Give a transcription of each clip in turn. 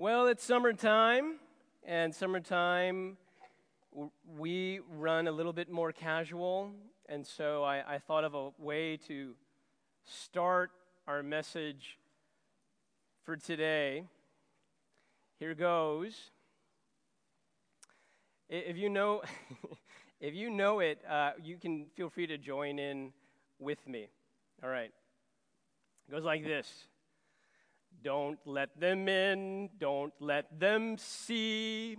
Well, it's summertime, and summertime we run a little bit more casual, and so I, I thought of a way to start our message for today. Here goes. If you know, if you know it, uh, you can feel free to join in with me. All right. It goes like this. Don't let them in, don't let them see.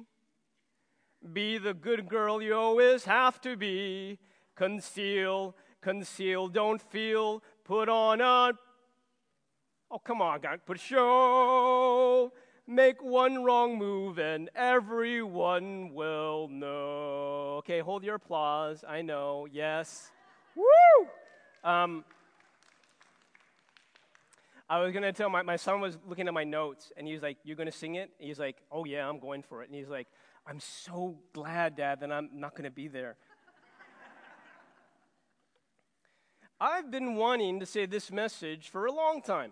Be the good girl you always have to be. Conceal, conceal, don't feel. Put on a. Oh, come on, God, put a show. Make one wrong move and everyone will know. Okay, hold your applause. I know, yes. Woo! Um, I was going to tell my, my son was looking at my notes and he was like, You're going to sing it? And he's like, Oh, yeah, I'm going for it. And he's like, I'm so glad, Dad, that I'm not going to be there. I've been wanting to say this message for a long time.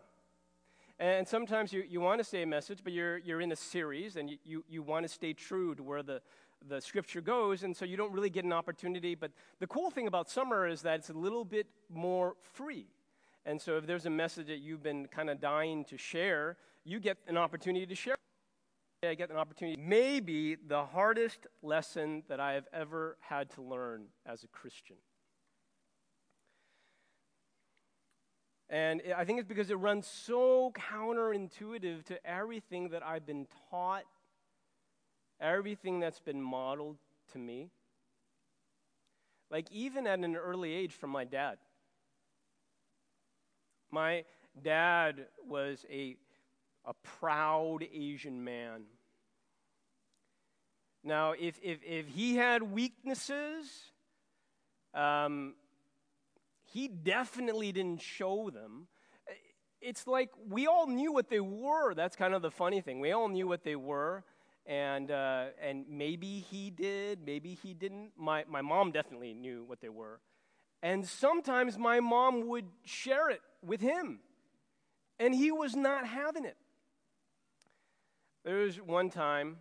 And sometimes you, you want to say a message, but you're, you're in a series and you, you, you want to stay true to where the, the scripture goes, and so you don't really get an opportunity. But the cool thing about summer is that it's a little bit more free. And so if there's a message that you've been kind of dying to share, you get an opportunity to share. I get an opportunity. Maybe the hardest lesson that I have ever had to learn as a Christian. And I think it's because it runs so counterintuitive to everything that I've been taught, everything that's been modeled to me. Like, even at an early age from my dad. My dad was a, a proud Asian man. Now, if, if, if he had weaknesses, um, he definitely didn't show them. It's like we all knew what they were. That's kind of the funny thing. We all knew what they were, and, uh, and maybe he did, maybe he didn't. My, my mom definitely knew what they were. And sometimes my mom would share it with him, and he was not having it. There was one time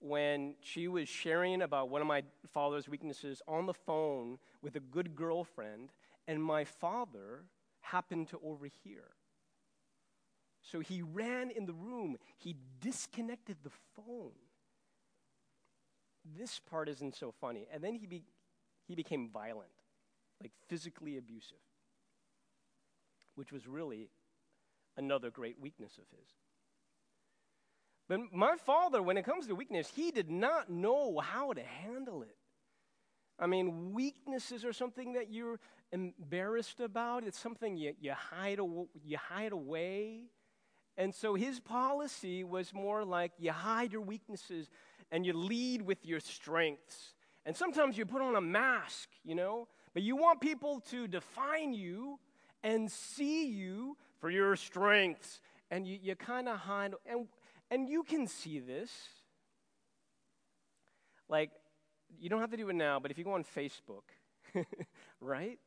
when she was sharing about one of my father's weaknesses on the phone with a good girlfriend, and my father happened to overhear. So he ran in the room, he disconnected the phone. This part isn't so funny. And then he, be, he became violent, like physically abusive, which was really another great weakness of his. But my father, when it comes to weakness, he did not know how to handle it. I mean, weaknesses are something that you're embarrassed about. It's something you, you, hide, you hide away. And so his policy was more like you hide your weaknesses and you lead with your strengths. And sometimes you put on a mask, you know, but you want people to define you and see you for your strengths. And you, you kind of hide. And and you can see this. Like, you don't have to do it now, but if you go on Facebook, right?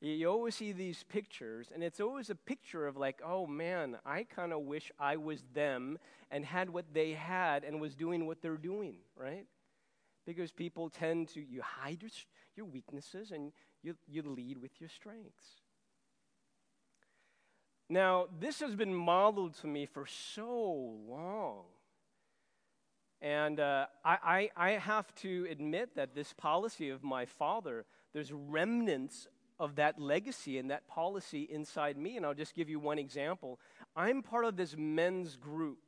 You always see these pictures, and it's always a picture of, like, oh man, I kind of wish I was them and had what they had and was doing what they're doing, right? Because people tend to, you hide your, your weaknesses and you, you lead with your strengths. Now, this has been modeled to me for so long. And uh, I, I, I have to admit that this policy of my father, there's remnants of that legacy and that policy inside me. And I'll just give you one example. I'm part of this men's group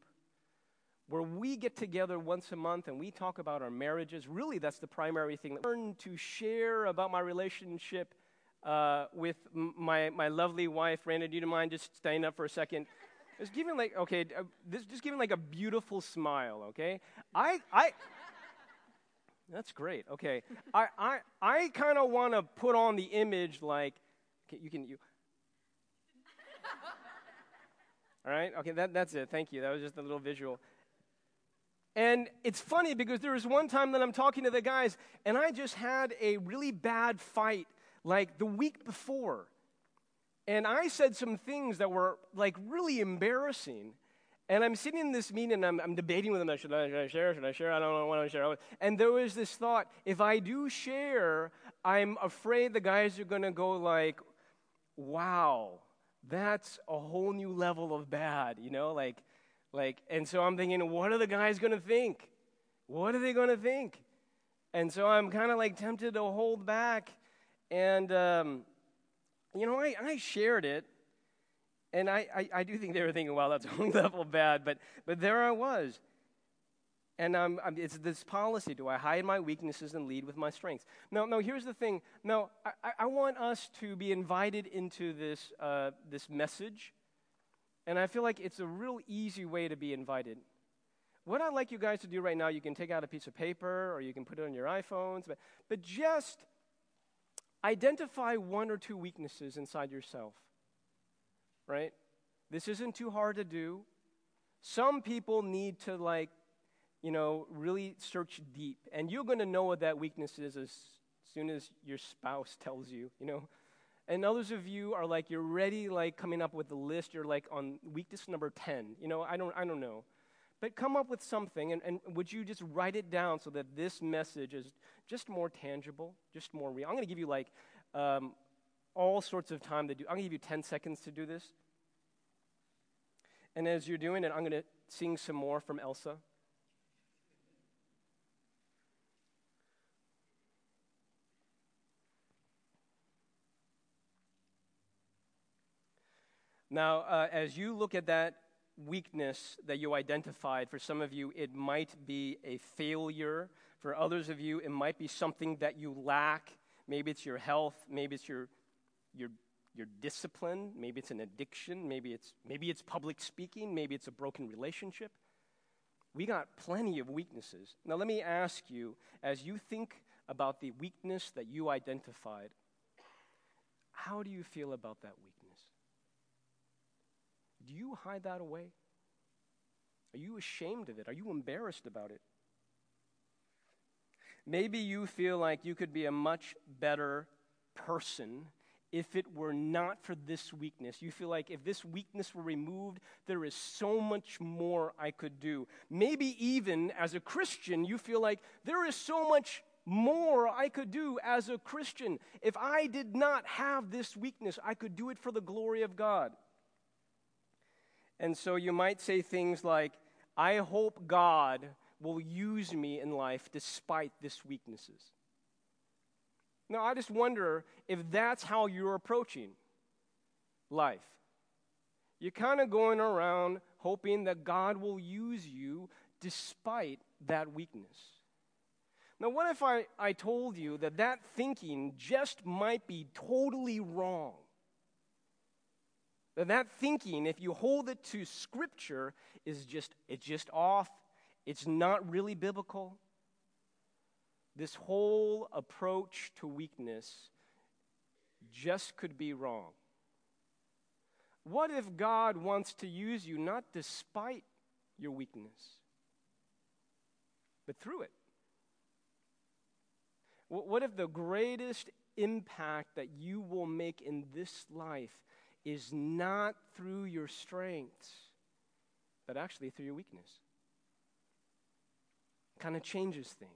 where we get together once a month and we talk about our marriages. Really, that's the primary thing. Learn to share about my relationship uh, with my, my lovely wife, Randa. Do you mind just staying up for a second? Just giving like, okay, uh, this, just giving like a beautiful smile, okay? I, I, that's great, okay. I, I, I kind of want to put on the image like, okay, you can, you, all right, okay, that, that's it, thank you. That was just a little visual. And it's funny because there was one time that I'm talking to the guys, and I just had a really bad fight like the week before. And I said some things that were like really embarrassing. And I'm sitting in this meeting and I'm, I'm debating with them should I, should I share? Should I share? I don't know what I share. And there was this thought if I do share, I'm afraid the guys are going to go like, wow, that's a whole new level of bad, you know? Like, like, and so I'm thinking, what are the guys going to think? What are they going to think? And so I'm kind of like tempted to hold back. And, um, you know, I, I shared it. And I, I, I, do think they were thinking, well, that's a level bad. But, but there I was. And um, it's this policy do I hide my weaknesses and lead with my strengths? No, no, here's the thing. No, I, I want us to be invited into this, uh, this message. And I feel like it's a real easy way to be invited. What I'd like you guys to do right now, you can take out a piece of paper or you can put it on your iPhones, but, but just identify one or two weaknesses inside yourself. Right? This isn't too hard to do. Some people need to, like, you know, really search deep. And you're going to know what that weakness is as soon as your spouse tells you, you know. And others of you are like, you're ready, like, coming up with a list. You're like on weakness number 10. You know, I don't, I don't know. But come up with something, and, and would you just write it down so that this message is just more tangible, just more real? I'm going to give you like um, all sorts of time to do. I'm going to give you 10 seconds to do this. And as you're doing it, I'm going to sing some more from Elsa. Now, uh, as you look at that weakness that you identified. For some of you, it might be a failure. For others of you, it might be something that you lack. Maybe it's your health, maybe it's your, your, your discipline, maybe it's an addiction, maybe it's, maybe it's public speaking, maybe it's a broken relationship. We got plenty of weaknesses. Now, let me ask you as you think about the weakness that you identified, how do you feel about that weakness? Do you hide that away? Are you ashamed of it? Are you embarrassed about it? Maybe you feel like you could be a much better person if it were not for this weakness. You feel like if this weakness were removed, there is so much more I could do. Maybe even as a Christian, you feel like there is so much more I could do as a Christian. If I did not have this weakness, I could do it for the glory of God. And so you might say things like, I hope God will use me in life despite this weaknesses. Now, I just wonder if that's how you're approaching life. You're kind of going around hoping that God will use you despite that weakness. Now, what if I, I told you that that thinking just might be totally wrong? That thinking, if you hold it to Scripture, is just, it's just off. It's not really biblical. This whole approach to weakness just could be wrong. What if God wants to use you not despite your weakness, but through it? What if the greatest impact that you will make in this life is not through your strengths, but actually through your weakness. Kind of changes things.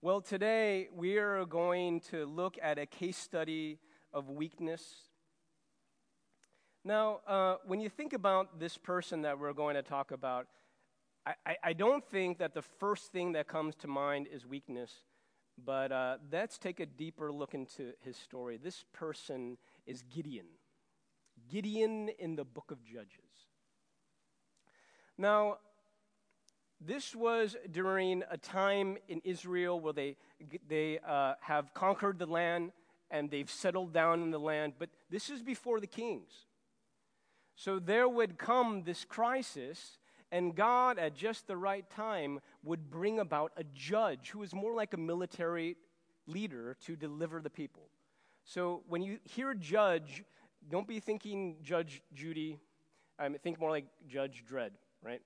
Well, today we are going to look at a case study of weakness. Now, uh, when you think about this person that we're going to talk about, I, I, I don't think that the first thing that comes to mind is weakness. But uh, let's take a deeper look into his story. This person is Gideon. Gideon in the book of Judges. Now, this was during a time in Israel where they, they uh, have conquered the land and they've settled down in the land, but this is before the kings. So there would come this crisis and God, at just the right time, would bring about a judge who is more like a military leader to deliver the people. So when you hear judge, don't be thinking Judge Judy. I mean, think more like Judge Dredd, right?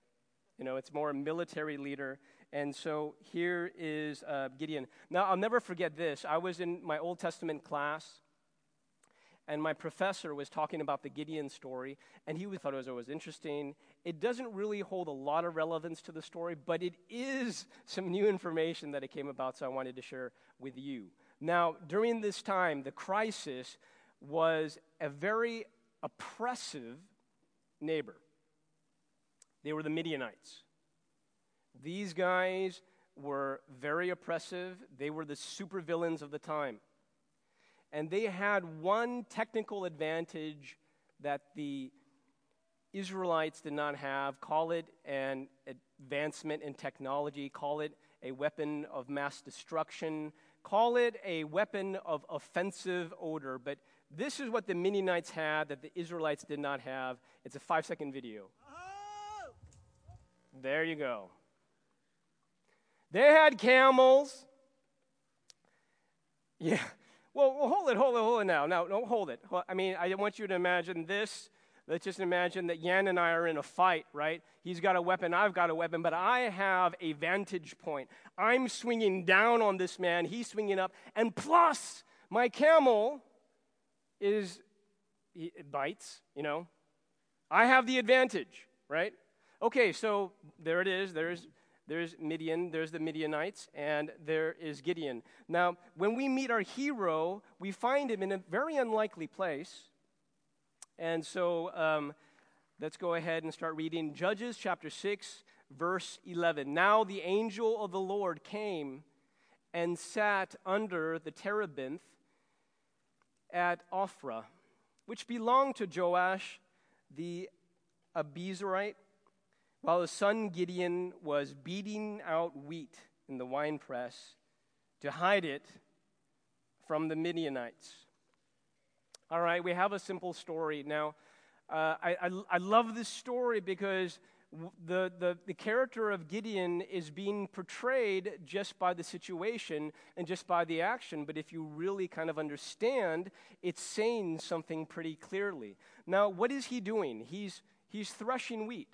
You know, it's more a military leader. And so here is uh, Gideon. Now, I'll never forget this. I was in my Old Testament class, and my professor was talking about the Gideon story, and he thought it was, interesting. It doesn't really hold a lot of relevance to the story, but it is some new information that it came about, so I wanted to share with you. Now, during this time, the crisis was a very oppressive neighbor. They were the Midianites. These guys were very oppressive, they were the supervillains of the time. And they had one technical advantage that the Israelites did not have. Call it an advancement in technology, call it a weapon of mass destruction, call it a weapon of offensive odor. But this is what the Midianites had that the Israelites did not have. It's a five second video. There you go. They had camels. Yeah. Well, well, hold it, hold it, hold it now. Now, don't hold it. I mean, I want you to imagine this. Let's just imagine that Yan and I are in a fight, right? He's got a weapon, I've got a weapon, but I have a vantage point. I'm swinging down on this man, he's swinging up, and plus, my camel is, it bites, you know. I have the advantage, right? Okay, so there it is. There's there's Midian, there's the Midianites, and there is Gideon. Now, when we meet our hero, we find him in a very unlikely place. And so um, let's go ahead and start reading Judges chapter 6, verse 11. Now the angel of the Lord came and sat under the terebinth at Ophrah, which belonged to Joash the Abiezrite while his son Gideon was beating out wheat in the winepress to hide it from the Midianites. All right, we have a simple story. Now, uh, I, I, I, love this story because the, the, the character of Gideon is being portrayed just by the situation and just by the action. But if you really kind of understand, it's saying something pretty clearly. Now, what is he doing? He's, he's threshing wheat.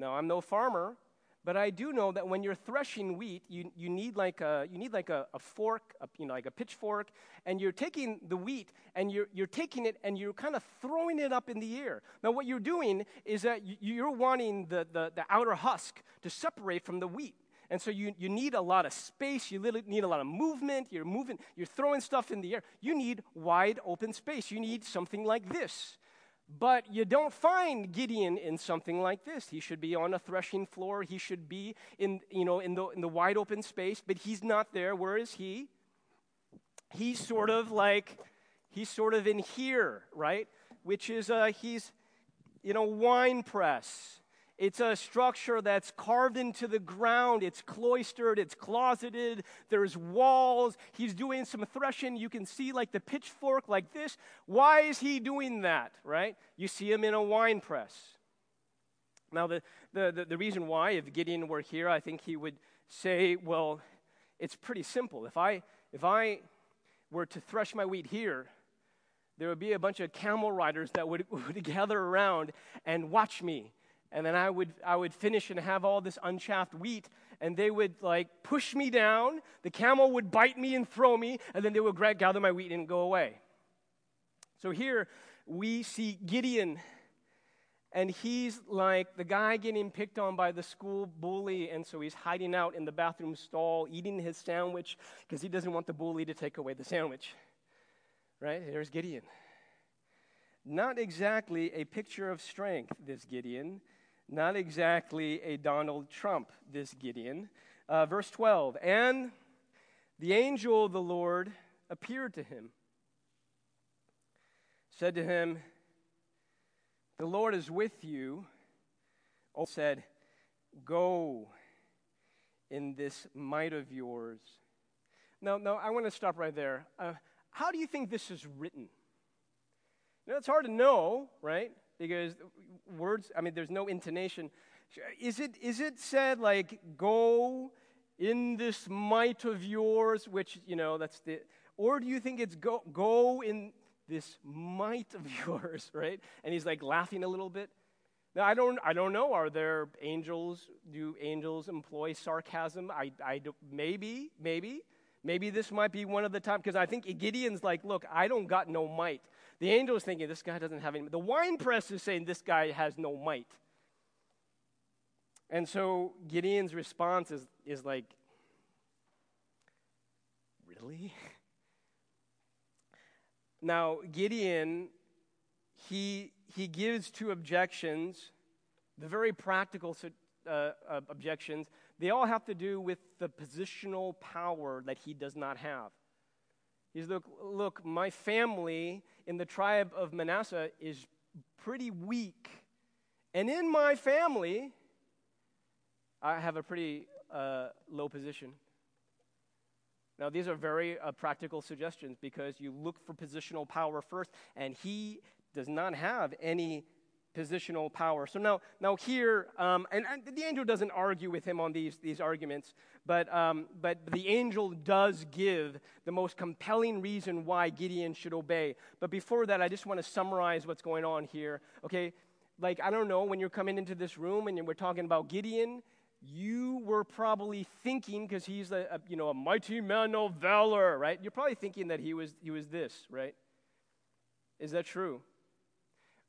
Now, I'm no farmer, but I do know that when you're threshing wheat, you, you need like a, you need like a, a fork, a, you know, like a pitchfork, and you're taking the wheat and you're, you're taking it and you're kind of throwing it up in the air. Now, what you're doing is that you're wanting the, the, the outer husk to separate from the wheat. And so you, you need a lot of space. You need a lot of movement. You're moving, you're throwing stuff in the air. You need wide open space. You need something like this. But you don't find Gideon in something like this. He should be on a threshing floor. He should be in, you know, in, the, in the wide open space, but he's not there. Where is he? He's sort of like, he's sort of in here, right? Which is, uh, he's in a wine press. It's a structure that's carved into the ground. It's cloistered, it's closeted, there's walls. He's doing some threshing. You can see like the pitchfork like this. Why is he doing that, right? You see him in a wine press. Now, the, the, the, the reason why, if Gideon were here, I think he would say, well, it's pretty simple. If I, if I were to thresh my wheat here, there would be a bunch of camel riders that would, would gather around and watch me and then I would, I would finish and have all this unchaffed wheat, and they would like push me down. The camel would bite me and throw me, and then they would gather my wheat and go away. So here we see Gideon, and he's like the guy getting picked on by the school bully, and so he's hiding out in the bathroom stall, eating his sandwich because he doesn't want the bully to take away the sandwich. Right? There's Gideon. Not exactly a picture of strength, this Gideon not exactly a Donald Trump, this Gideon. Uh, verse 12 And the angel of the Lord appeared to him, said to him, The Lord is with you. Oh, said, Go in this might of yours. Now, now I want to stop right there. Uh, how do you think this is written? You know, it's hard to know, right? Because words, I mean, there's no intonation. Is it, is it said like, go in this might of yours, which, you know, that's the, or do you think it's go, go in this might of yours, right? And he's like laughing a little bit. Now, I don't, I don't know. Are there angels? Do angels employ sarcasm? I, I maybe, maybe. Maybe this might be one of the times, because I think Gideon's like, look, I don't got no might. The angel is thinking, this guy doesn't have any. The wine press is saying, this guy has no might. And so Gideon's response is, is like, really? Now, Gideon, he, he gives two objections, the very practical uh, uh, objections. They all have to do with the positional power that he does not have. He's look, look, my family in the tribe of Manasseh is pretty weak. And in my family, I have a pretty uh, low position. Now, these are very uh, practical suggestions because you look for positional power first, and he does not have any positional power. So now, now here, um, and, and, the angel doesn't argue with him on these, these arguments, but, um, but the angel does give the most compelling reason why Gideon should obey. But before that, I just want to summarize what's going on here. Okay, like, I don't know, when you're coming into this room and we're talking about Gideon, you were probably thinking because he's a, a, you know a mighty man of valor right you're probably thinking that he was he was this right is that true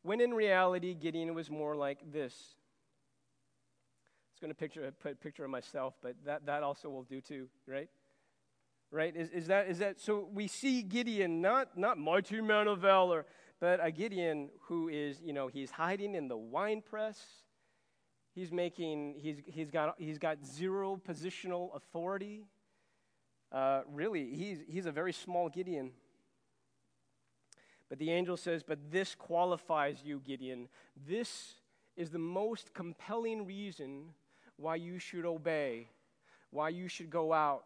when in reality gideon was more like this it's going to picture put a picture of myself but that, that also will do too right right is, is that is that so we see gideon not not mighty man of valor but a gideon who is you know he's hiding in the wine press He's making, he's, he's, got, he's got zero positional authority. Uh, really, he's, he's a very small Gideon. But the angel says, But this qualifies you, Gideon. This is the most compelling reason why you should obey, why you should go out,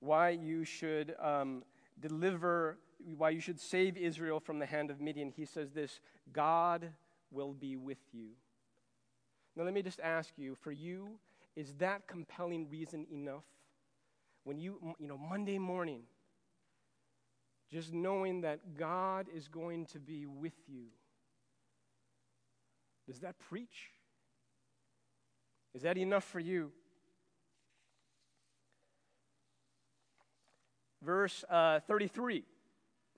why you should um, deliver, why you should save Israel from the hand of Midian. He says this God will be with you. Now, let me just ask you for you, is that compelling reason enough? When you, you know, Monday morning, just knowing that God is going to be with you, does that preach? Is that enough for you? Verse uh, 33.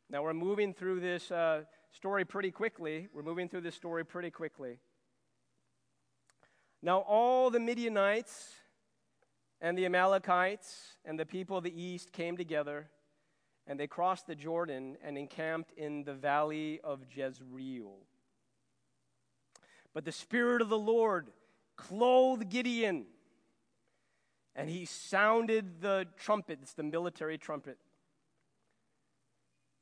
Now we're moving through this uh, story pretty quickly. We're moving through this story pretty quickly. Now, all the Midianites and the Amalekites and the people of the east came together, and they crossed the Jordan and encamped in the valley of Jezreel. But the Spirit of the Lord clothed Gideon, and he sounded the trumpet. It's the military trumpet.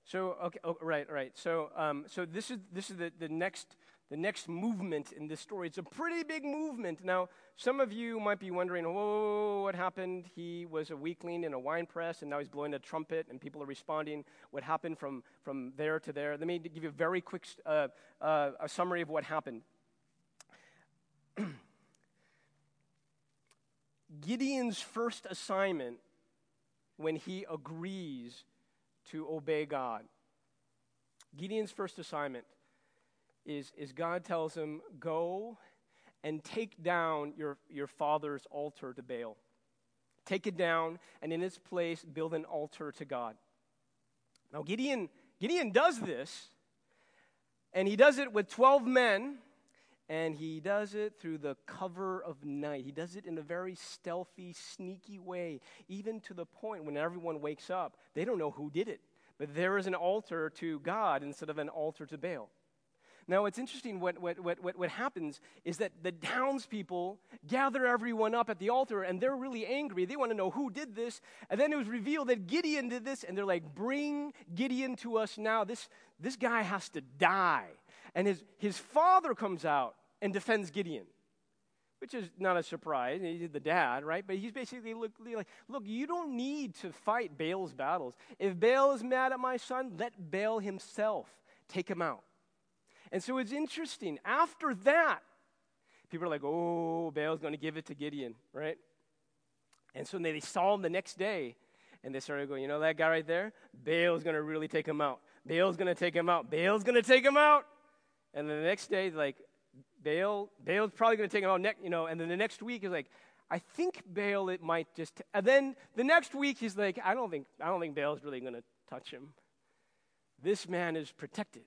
So, okay, oh, right, right. So, um, so this is, this is the, the next the next movement in this story. It's a pretty big movement. Now, some of you might be wondering, oh, what happened? He was a weakling in a wine press, and now he's blowing a trumpet, and people are responding. What happened from, from there to there? Let me give you a very quick uh, uh, a summary of what happened. Gideon's first assignment when he agrees to obey God. Gideon's first assignment is, is God tells him, Go and take down your, your father's altar to Baal. Take it down, and in its place, build an altar to God. Now, Gideon, Gideon does this, and he does it with 12 men, and he does it through the cover of night. He does it in a very stealthy, sneaky way, even to the point when everyone wakes up, they don't know who did it. But there is an altar to God instead of an altar to Baal. Now, it's interesting what, what, what, what, happens is that the townspeople gather everyone up at the altar and they're really angry. They want to know who did this. And then it was revealed that Gideon did this, and they're like, Bring Gideon to us now. This, this guy has to die. And his, his father comes out and defends Gideon which is not a surprise. He's the dad, right? But he's basically look, like, look, you don't need to fight Baal's battles. If Baal is mad at my son, let Baal himself take him out. And so it's interesting. After that, people are like, oh, Baal's going to give it to Gideon, right? And so they saw him the next day, and they started going, you know that guy right there? Baal's going to really take him out. Baal's going to take him out. Baal's going to take him out. And then the next day, like, Baal, Baal's probably going to take him out. Ne- you know, and then the next week is like, I think Baal it might just. And then the next week he's like, I don't think I don't think Baal's really going to touch him. this man is protected.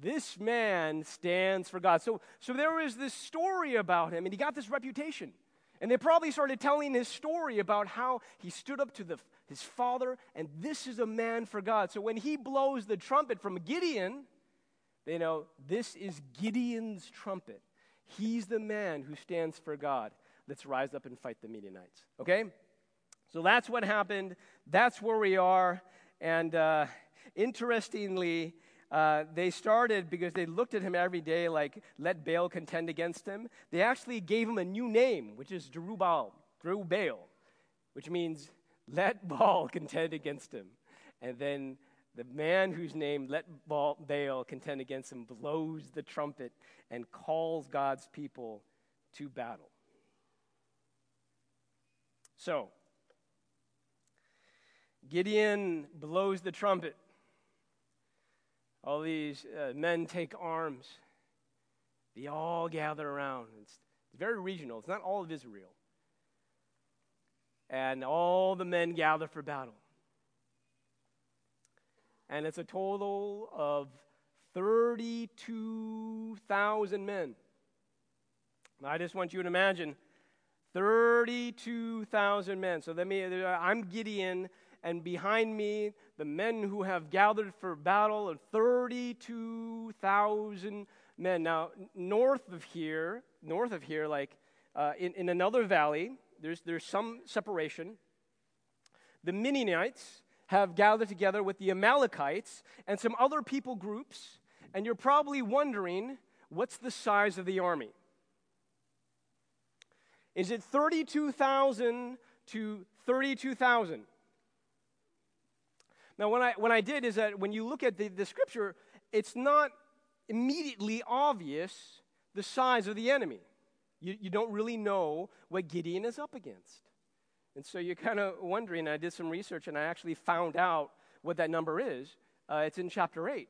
This man stands for God. So, so there was this story about him, and he got this reputation. And they probably started telling his story about how he stood up to the, his father, and this is a man for God. So when he blows the trumpet from Gideon, they know this is Gideon's trumpet. He's the man who stands for God. Let's rise up and fight the Midianites. Okay? So that's what happened. That's where we are. And uh, interestingly, uh, they started because they looked at him every day like, let Baal contend against him. They actually gave him a new name, which is Jerubbaal, Jerubbaal, which means let Baal contend against him. And then the man whose name let Baal contend against him blows the trumpet and calls God's people to battle. So, Gideon blows the trumpet. All these uh, men take arms. They all gather around. It's, very regional, it's not all of Israel. And all the men gather for battle. And it's a total of 32,000 men. I just want you to imagine 32,000 men. So let me, I'm Gideon, and behind me, the men who have gathered for battle are 32,000 men. Now, north of here, north of here, like uh, in, in another valley, there's, there's some separation. The Midianites have gathered together with the Amalekites and some other people groups, and you're probably wondering what's the size of the army? Is it 32,000 to 32,000? Now, what I, I did is that when you look at the, the scripture, it's not immediately obvious the size of the enemy. You, you don't really know what Gideon is up against. And so you're kind of wondering. I did some research and I actually found out what that number is. Uh, it's in chapter 8.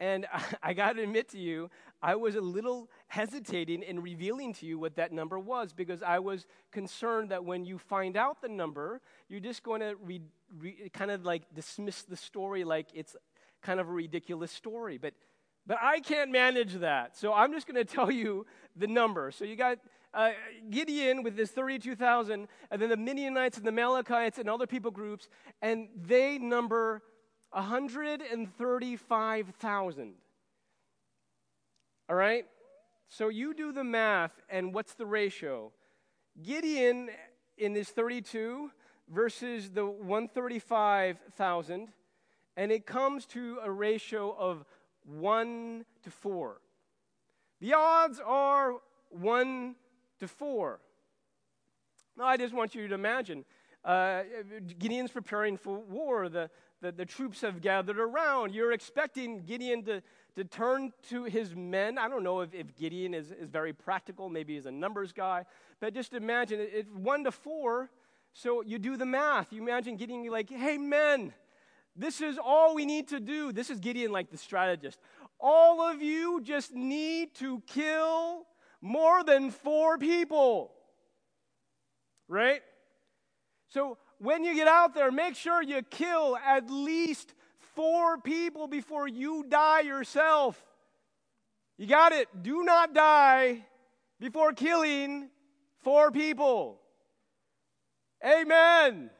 And I, I got to admit to you, I was a little hesitating in revealing to you what that number was because I was concerned that when you find out the number, you're just going to re, re, kind of like dismiss the story like it's kind of a ridiculous story. But, but I can't manage that. So I'm just going to tell you the number. So you got uh, Gideon with his 32,000, and then the Midianites and the Amalekites and other people groups, and they number 135,000. All right? So you do the math, and what's the ratio? Gideon in his 32 versus the 135,000, and it comes to a ratio of 1 to 4. The odds are 1 to 4. Now, I just want you to imagine uh, Gideon's preparing for war. The, the, the troops have gathered around. You're expecting Gideon to, to turn to his men. I don't know if, if Gideon is, is very practical, maybe he's a numbers guy, but just imagine it, it's one to four. So you do the math. You imagine Gideon like, hey, men, this is all we need to do. This is Gideon like the strategist. All of you just need to kill more than four people. Right? So when you get out there, make sure you kill at least four people before you die yourself. You got it. Do not die before killing four people. Amen.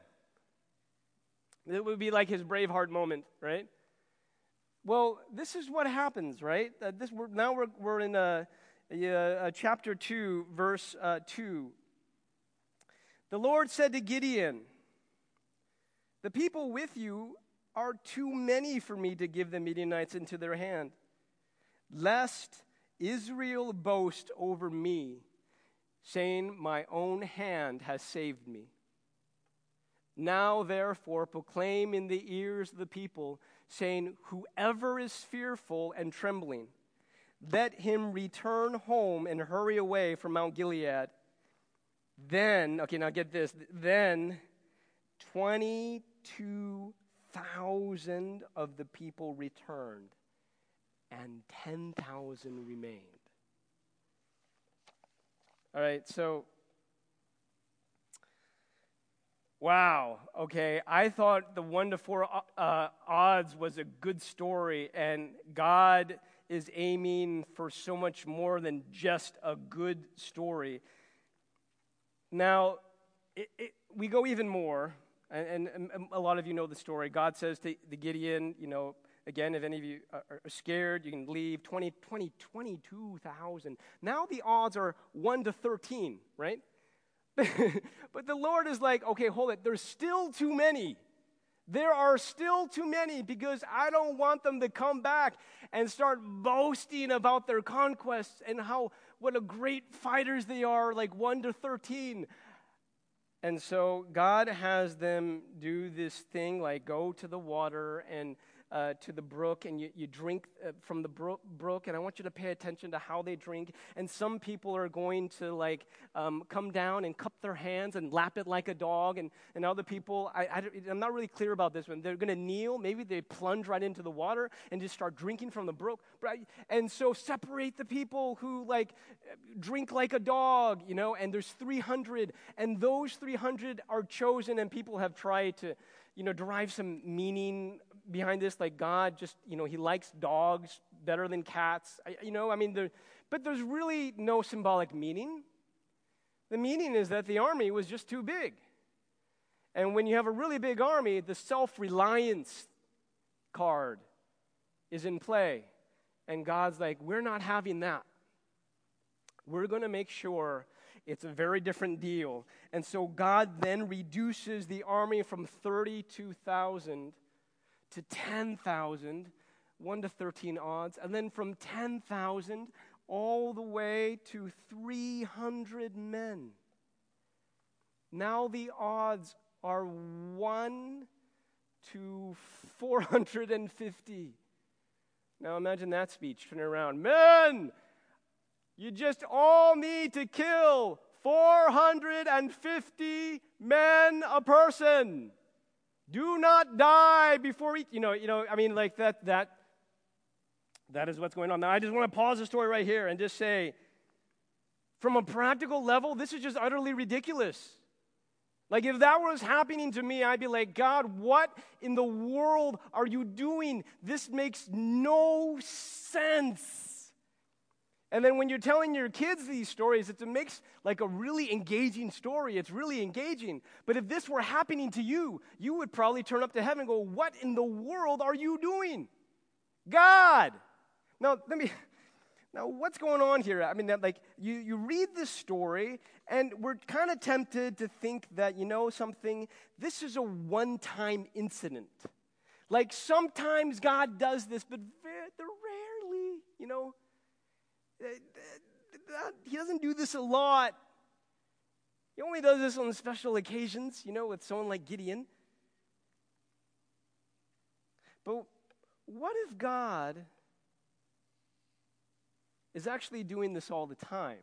It would be like his Braveheart moment, right? Well, this is what happens, right? Uh, this, we're, now we're, we're in a, a, a chapter 2, verse uh, 2. The Lord said to Gideon, the people with you are too many for me to give the Midianites into their hand, lest Israel boast over me, saying, My own hand has saved me. Now, therefore, proclaim in the ears of the people, saying, Whoever is fearful and trembling, let him return home and hurry away from Mount Gilead. Then, okay, now get this, then 20 2,000 of the people returned, and 10,000 remained. All right, so Wow. Okay. I thought the one to four uh, odds was a good story, and God is aiming for so much more than just a good story. Now, it, it, we go even more, and, and, a lot of you know the story. God says to, the Gideon, you know, again, if any of you are, are scared, you can leave 20, 20 22,000. Now the odds are 1 to 13, right? but the Lord is like, okay, hold it. There's still too many. There are still too many because I don't want them to come back and start boasting about their conquests and how what a great fighters they are, like 1 to 13. And so God has them do this thing like go to the water and uh, to the brook and you, you drink uh, from the brook, and I want you to pay attention to how they drink. And some people are going to like um, come down and cup their hands and lap it like a dog, and, and other people, I, I, am not really clear about this one. They're going to kneel, maybe they plunge right into the water and just start drinking from the brook. And so separate the people who like drink like a dog, you know, and there's 300, and those 300 are chosen, and people have tried to you know, derive some meaning behind this, like God just, you know, he likes dogs better than cats. I, you know, I mean, there, but there's really no symbolic meaning. The meaning is that the army was just too big. And when you have a really big army, the self reliance card is in play. And God's like, we're not having that. We're going to make sure it's a very different deal. And so God then reduces the army from 32,000 to 10,000, 1 to 13 odds, and then from 10,000 all the way to 300 men. Now the odds are 1 to 450. Now imagine that speech turning around. Men, you just all need to kill 450 men a person. Do not die before eat. You know, you know, I mean, like that, that, that is what's going on. Now, I just want to pause the story right here and just say, from a practical level, this is just utterly ridiculous. Like, if that was happening to me, I'd be like, God, what in the world are you doing? This makes no sense. And then when you're telling your kids these stories, it makes like a really engaging story. It's really engaging. But if this were happening to you, you would probably turn up to heaven and go, What in the world are you doing? God. Now, let me. Now, what's going on here? I mean, like, you, you read this story, and we're kind of tempted to think that, you know, something, this is a one time incident. Like, sometimes God does this, but very, rarely, you know, he doesn't do this a lot. He only does this on special occasions, you know, with someone like Gideon. But what if God is actually doing this all the time?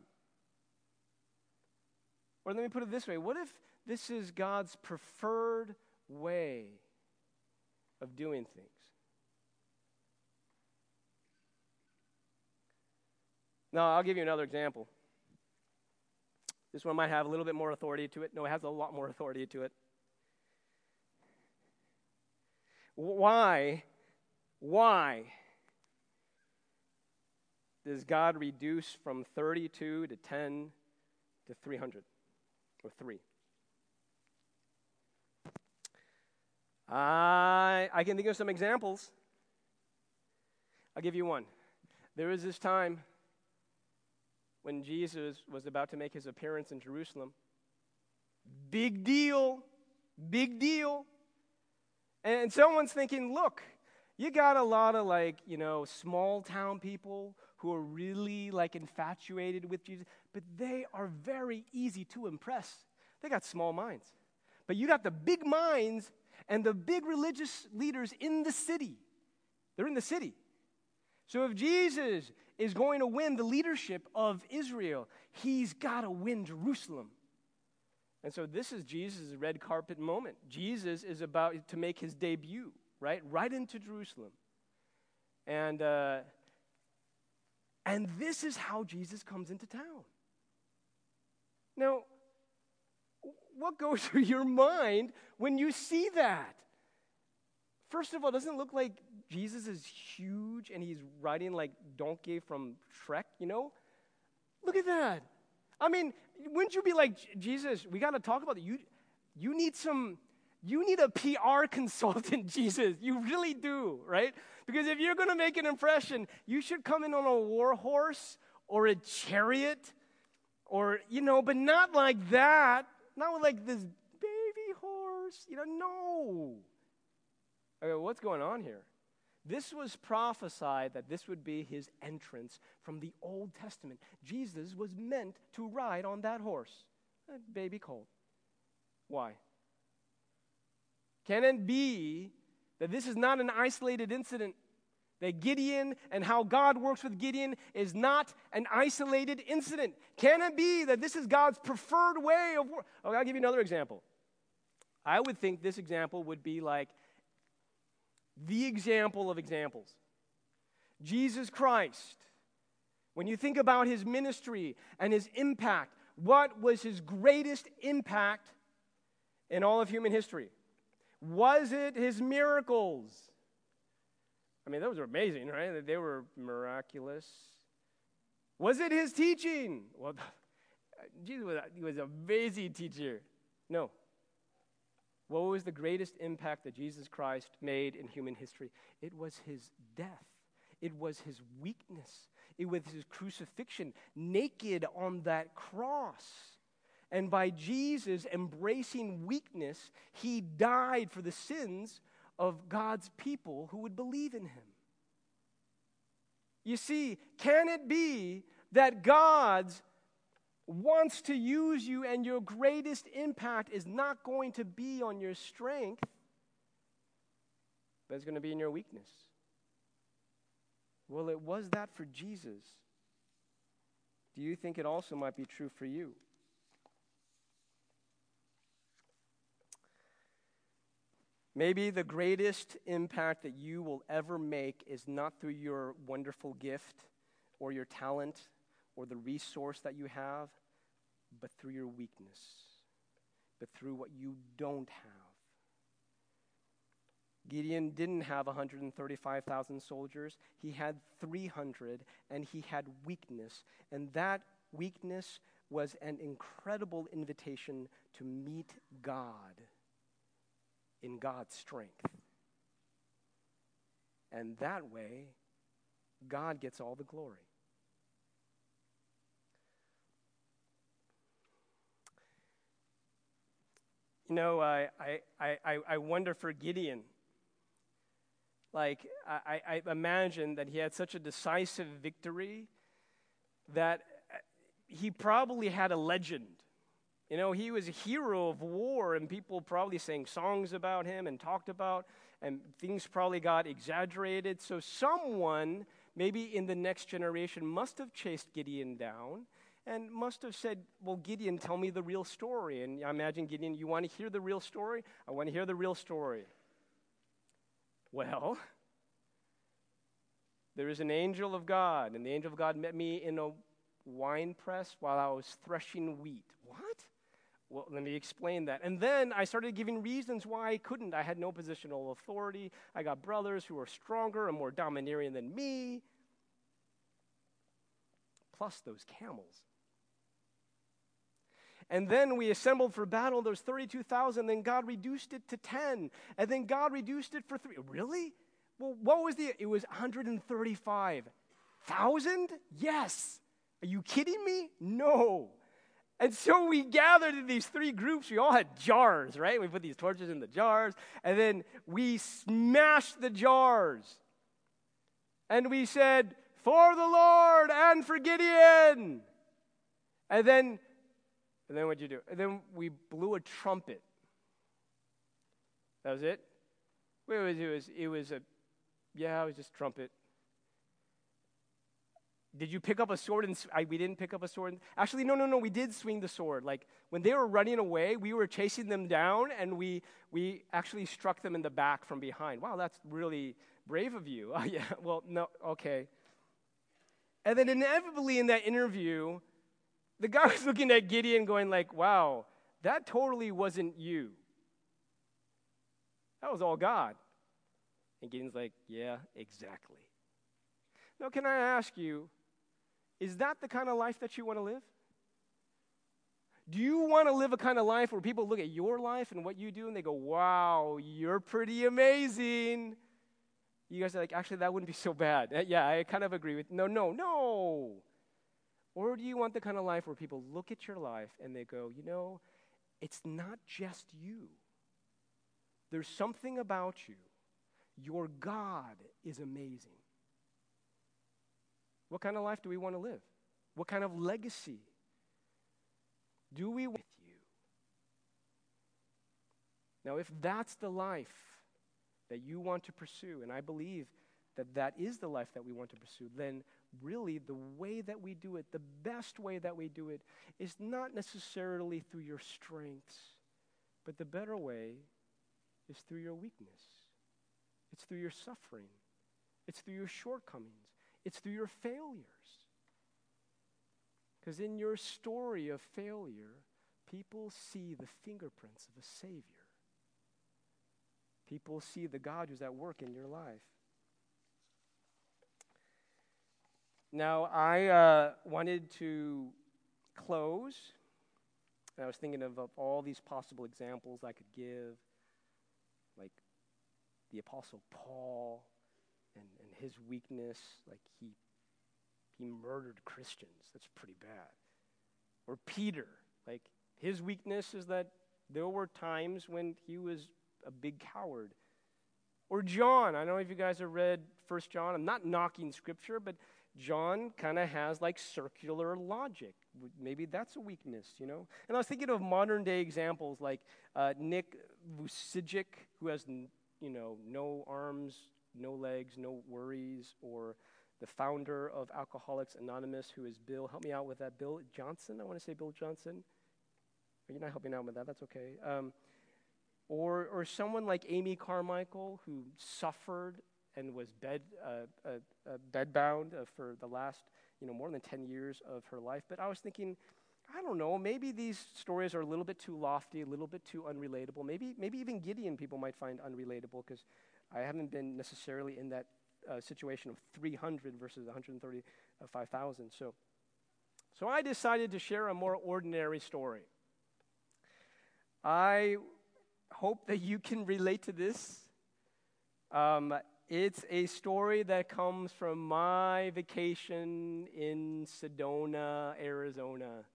Or let me put it this way what if this is God's preferred way of doing things? Now, I'll give you another example. This one might have a little bit more authority to it. No, it has a lot more authority to it. Why, why does God reduce from 32 to 10 to 300 or 3? I, I can think of some examples. I'll give you one. There was this time when Jesus was about to make his appearance in Jerusalem. Big deal, big deal. And someone's thinking, look, you got a lot of like, you know, small town people who are really like infatuated with Jesus, but they are very easy to impress. They got small minds. But you got the big minds and the big religious leaders in the city. They're in the city. So if Jesus is going to win the leadership of Israel, he's got to win Jerusalem. And so this is Jesus' red carpet moment. Jesus is about to make his debut, right? Right into Jerusalem. And, uh, and this is how Jesus comes into town. Now, what goes through your mind when you see that? First of all, doesn't it look like Jesus is huge and he's riding like donkey from Shrek, you know? Look at that. I mean, wouldn't you be like, Jesus, we got to talk about it. You, you need some, you need a PR consultant, Jesus. You really do, right? Because if you're going to make an impression, you should come in on a war horse or a chariot or, you know, but not like that. Not like this baby horse, you know, no. Okay, what's going on here? This was prophesied that this would be his entrance from the Old Testament. Jesus was meant to ride on that horse, a baby colt. Why? Can it be that this is not an isolated incident? That Gideon and how God works with Gideon is not an isolated incident. Can it be that this is God's preferred way of work? I'll give you another example. I would think this example would be like the example of examples. Jesus Christ. When you think about his ministry and his impact, what was his greatest impact in all of human history? Was it his miracles? I mean, those were amazing, right? They were miraculous. Was it his teaching? Well, Jesus was, he was a amazing teacher. No. What was the greatest impact that Jesus Christ made in human history? It was his death, it was his weakness, it was his crucifixion, naked on that cross. And by Jesus embracing weakness, he died for the sins of God's people who would believe in him. You see, can it be that God's wants to use you, and your greatest impact is not going to be on your strength, but it's going to be in your weakness. Well, it was that for Jesus. Do you think it also might be true for you? Maybe the greatest impact that you will ever make is not through your wonderful gift or your talent or the resource that you have, but through your weakness, but through what you don't have. Gideon didn't have 135,000 soldiers. He had 300, and he had weakness. And that weakness was an incredible invitation to meet God in God's strength. And that way, God gets all the glory. You know, I, I, I, I wonder for Gideon. Like, I, I imagine that he had such a decisive victory that he probably had a legend. You know, he was a hero of war, and people probably sang songs about him and talked about, and things probably got exaggerated. So, someone, maybe in the next generation, must have chased Gideon down and must have said, Well, Gideon, tell me the real story. And I imagine Gideon, you want to hear the real story? I want to hear the real story. Well, there is an angel of God, and the angel of God met me in a wine press while I was threshing wheat. What? Well, let me explain that. And then I started giving reasons why I couldn't. I had no positional authority. I got brothers who were stronger and more domineering than me. Plus those camels. And then we assembled for battle. There was 32,000. Then God reduced it to 10. And then God reduced it for three. Really? Well, what was the? It was 135,000? Yes. Are you kidding me? No. And so we gathered in these three groups. We all had jars, right? We put these torches in the jars. And then we smashed the jars. And we said, For the Lord and for Gideon. And then and then what'd you do? And then we blew a trumpet. That was it? It was, it was, it was a, yeah, it was just trumpet. Did you pick up a sword? And I, we didn't pick up a sword. Actually, no, no, no. We did swing the sword. Like when they were running away, we were chasing them down, and we we actually struck them in the back from behind. Wow, that's really brave of you. Oh, yeah. Well, no. Okay. And then inevitably in that interview, the guy was looking at Gideon going like, wow, that totally wasn't you. That was all God. And Gideon's like, Yeah, exactly. Now, can I ask you, is that the kind of life that you want to live? Do you want to live a kind of life where people look at your life and what you do and they go, wow, you're pretty amazing? You guys are like, actually, that wouldn't be so bad. Yeah, I kind of agree with. No, no, no. Or do you want the kind of life where people look at your life and they go, you know, it's not just you. There's something about you. Your God is amazing. What kind of life do we want to live? What kind of legacy do we with you? Now, if that's the life that you want to pursue, and I believe that that is the life that we want to pursue, then really the way that we do it, the best way that we do it, is not necessarily through your strengths, but the better way is through your weakness. It's through your suffering. It's through your shortcomings. It's through your failures. Because in your story of failure, people see the fingerprints of a Savior. People see the God who's at work in your life. Now, I uh, wanted to close. and I was thinking of, of all these possible examples I could give, like the Apostle Paul and, and his weakness, like he he murdered Christians. That's pretty bad. Or Peter, like his weakness is that there were times when he was a big coward. Or John, I don't know if you guys have read First John. I'm not knocking scripture, but John kind of has like circular logic. Maybe that's a weakness, you know? And I was thinking of modern day examples like uh, Nick Vujicic, who has, you know, no arms, no legs, no worries, or the founder of Alcoholics Anonymous, who is Bill. Help me out with that. Bill Johnson. I want to say Bill Johnson. You're not helping out with that. That's okay. Um, or, or someone like Amy Carmichael, who suffered and was bed, uh, uh, uh, bedbound for the last, you know, more than 10 years of her life. But I was thinking, I don't know, maybe these stories are a little bit too lofty, a little bit too unrelatable. Maybe, maybe even Gideon people might find unrelatable because I haven't been necessarily in that uh, situation of 300 versus 135,000. So, so I decided to share a more ordinary story. I hope that you can relate to this. Um, it's a story that comes from my vacation in Sedona, Arizona.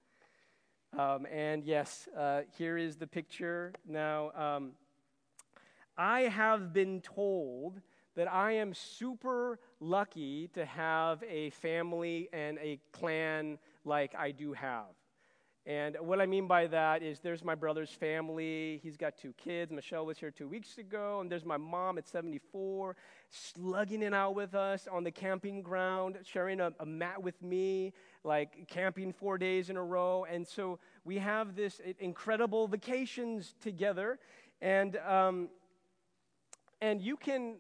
Um, and yes, uh, here is the picture. Now, um, I have been told that I am super lucky to have a family and a clan like I do have. And what I mean by that is there's my brother's family. He's got two kids. Michelle was here two weeks ago. And there's my mom at 74, slugging it out with us on the camping ground, sharing a, a mat with me, like camping four days in a row. And so we have this incredible vacations together. And, um, and you can,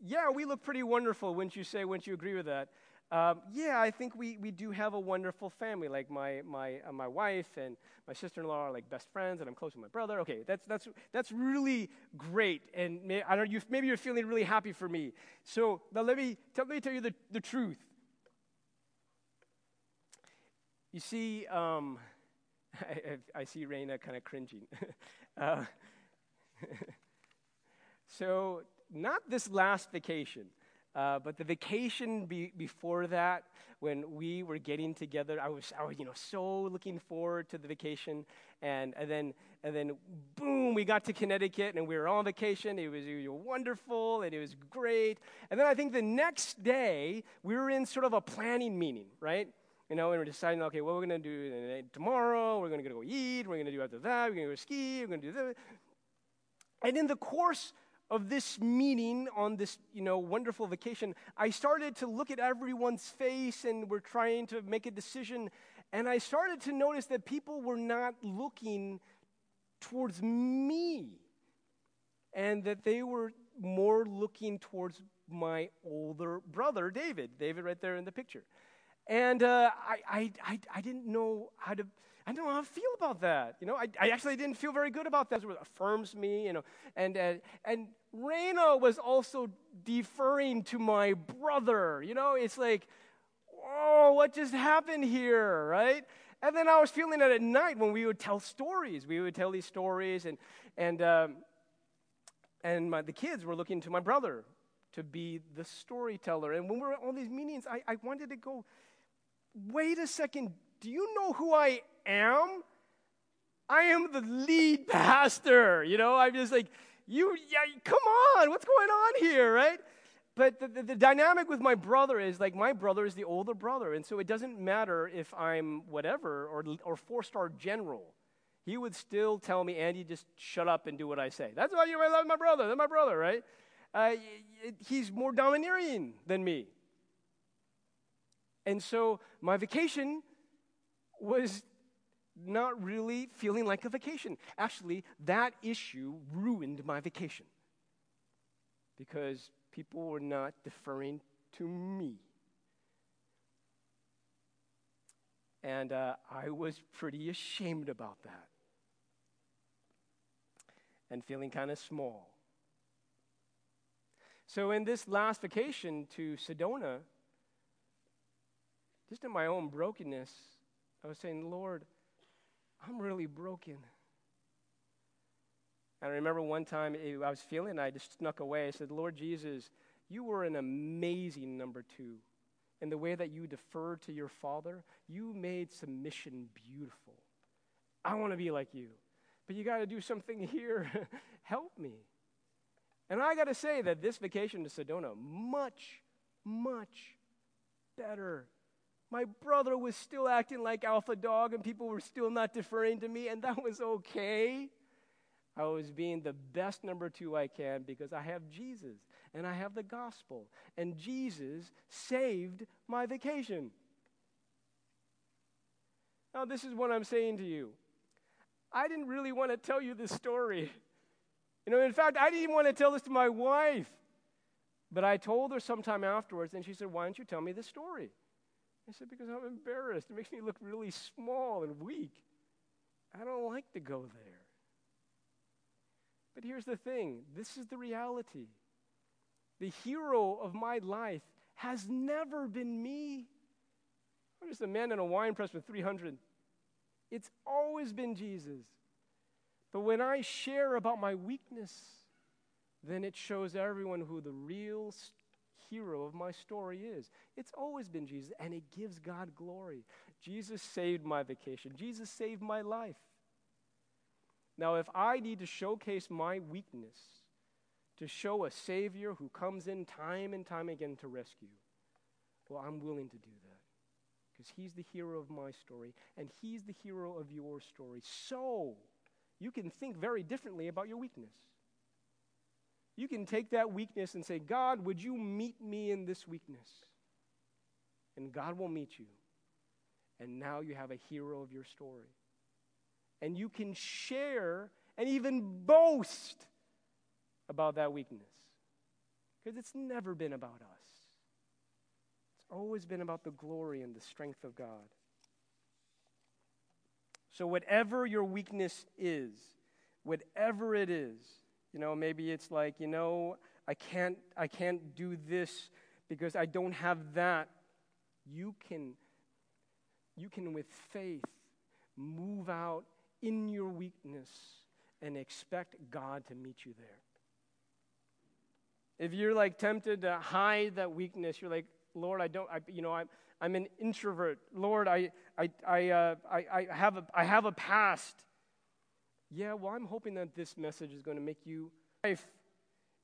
yeah, we look pretty wonderful, wouldn't you say, wouldn't you agree with that? Um, yeah, I think we, we do have a wonderful family. Like my, my, uh, my wife and my sister in law are like best friends, and I'm close with my brother. Okay, that's, that's, that's really great. And may, I don't you, maybe you're feeling really happy for me. So now let me, tell, let me tell you the, the truth. You see, um, I, I, see Raina kind of cringing. uh, so not this last vacation, uh, but the vacation be, before that, when we were getting together, I was, I was, you know, so looking forward to the vacation, and, and then, and then, boom, we got to Connecticut, and we were on vacation. It was, it was wonderful, and it was great. And then I think the next day, we were in sort of a planning meeting, right? You know, and we're deciding, okay, what we're going to do tomorrow. We're going to go eat. We're going to do after that. We're going to go ski. We're going to do that. And in the course of this meeting on this you know wonderful vacation i started to look at everyone's face and we're trying to make a decision and i started to notice that people were not looking towards me and that they were more looking towards my older brother david david right there in the picture And uh, I, I, I, I didn't know how to. I didn't know how to feel about that. You know, I, I actually didn't feel very good about that. It affirms me, you know. And, uh, and Reno was also deferring to my brother. You know, it's like, oh, what just happened here, right? And then I was feeling it at night when we would tell stories. We would tell these stories, and, and, um, and my, the kids were looking to my brother to be the storyteller. And when we were at all these meetings, I, I wanted to go, wait a second, do you know who I am? I am the lead pastor. You know, I'm just like, you, yeah, come on, what's going on here, right? But the, the, the, dynamic with my brother is like my brother is the older brother, and so it doesn't matter if I'm whatever or, or four star general. He would still tell me, Andy, just shut up and do what I say. That's why you love my brother. That's my brother, right? Uh, he's more domineering than me. And so my vacation was not really feeling like a vacation. Actually, that issue ruined my vacation because people were not deferring to me. And uh, I was pretty ashamed about that and feeling kind of small. So, in this last vacation to Sedona, just in my own brokenness, I was saying, Lord, I'm really broken. And I remember one time eh, I was feeling, I just snuck away. I said, Lord Jesus, you were an amazing number two. In the way that you deferred to your father, you made submission beautiful. I want to be like you. But you got to do something here. Help me. And I got to say that this vacation to Sedona, much, much better. My brother was still acting like alpha dog, and people were still not deferring to me, and that was okay. I was being the best number two I can because I have Jesus and I have the gospel. And Jesus saved my vacation. Now, this is what I'm saying to you. I didn't really want to tell you this story. You know, in fact, I didn't even want to tell this to my wife. But I told her sometime afterwards, and she said, Why don't you tell me the story? I said, Because I'm embarrassed. It makes me look really small and weak. I don't like to go there. But here's the thing this is the reality. The hero of my life has never been me. I'm just a man in a wine press with 300. It's always been Jesus. But when I share about my weakness, then it shows everyone who the real hero of my story is. It's always been Jesus, and it gives God glory. Jesus saved my vacation, Jesus saved my life. Now, if I need to showcase my weakness to show a Savior who comes in time and time again to rescue, well, I'm willing to do that because He's the hero of my story and He's the hero of your story. So, you can think very differently about your weakness. You can take that weakness and say, God, would you meet me in this weakness? And God will meet you. And now you have a hero of your story and you can share and even boast about that weakness. Because it's never been about us, it's always been about the glory and the strength of God. So, whatever your weakness is, whatever it is, you know, maybe it's like, you know, I can't, I can't do this because I don't have that. You can, you can with faith move out in your weakness and expect God to meet you there. If you're like tempted to hide that weakness, you're like, Lord, I don't, I, you know, I'm, I'm an introvert. Lord, I, I, I, uh, I, I, have a, I have a past. Yeah, well, I'm hoping that this message is going to make you life.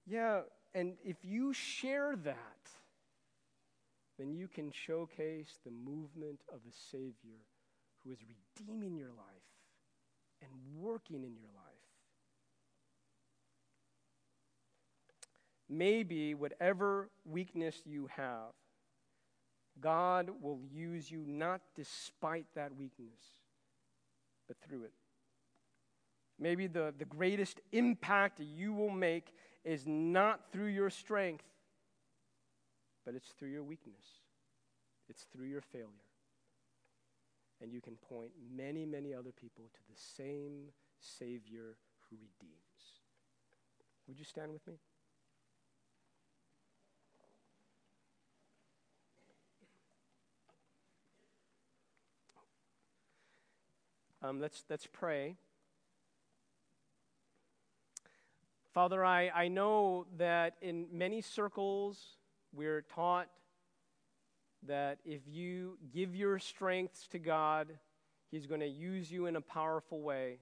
Yeah, and if you share that, then you can showcase the movement of a Savior who is redeeming your life and working in your life. Maybe whatever weakness you have, God will use you not despite that weakness, but through it. Maybe the, the greatest impact you will make is not through your strength, but it's through your weakness. it's through your failure. And you can point many, many other people to the same Savior who redeems. Would you stand with me? Um, let's, let's pray. Father, I, I know that in many circles we're taught that if you give your strengths to God, He's going to use you in a powerful way.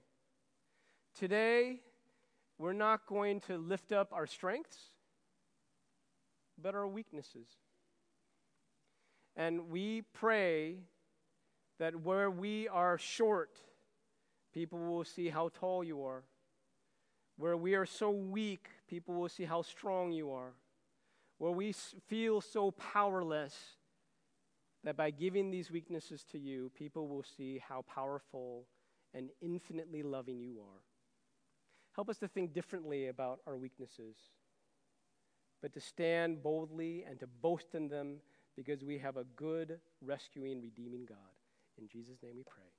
Today, we're not going to lift up our strengths, but our weaknesses. And we pray that where we are short, people will see how tall you are. Where we are so weak, people will see how strong you are. Where we feel so powerless, that by giving these weaknesses to you, people will see how powerful and infinitely loving you are. Help us to think differently about our weaknesses, but to stand boldly and to boast in them because we have a good, rescuing, redeeming God. In Jesus' name we pray.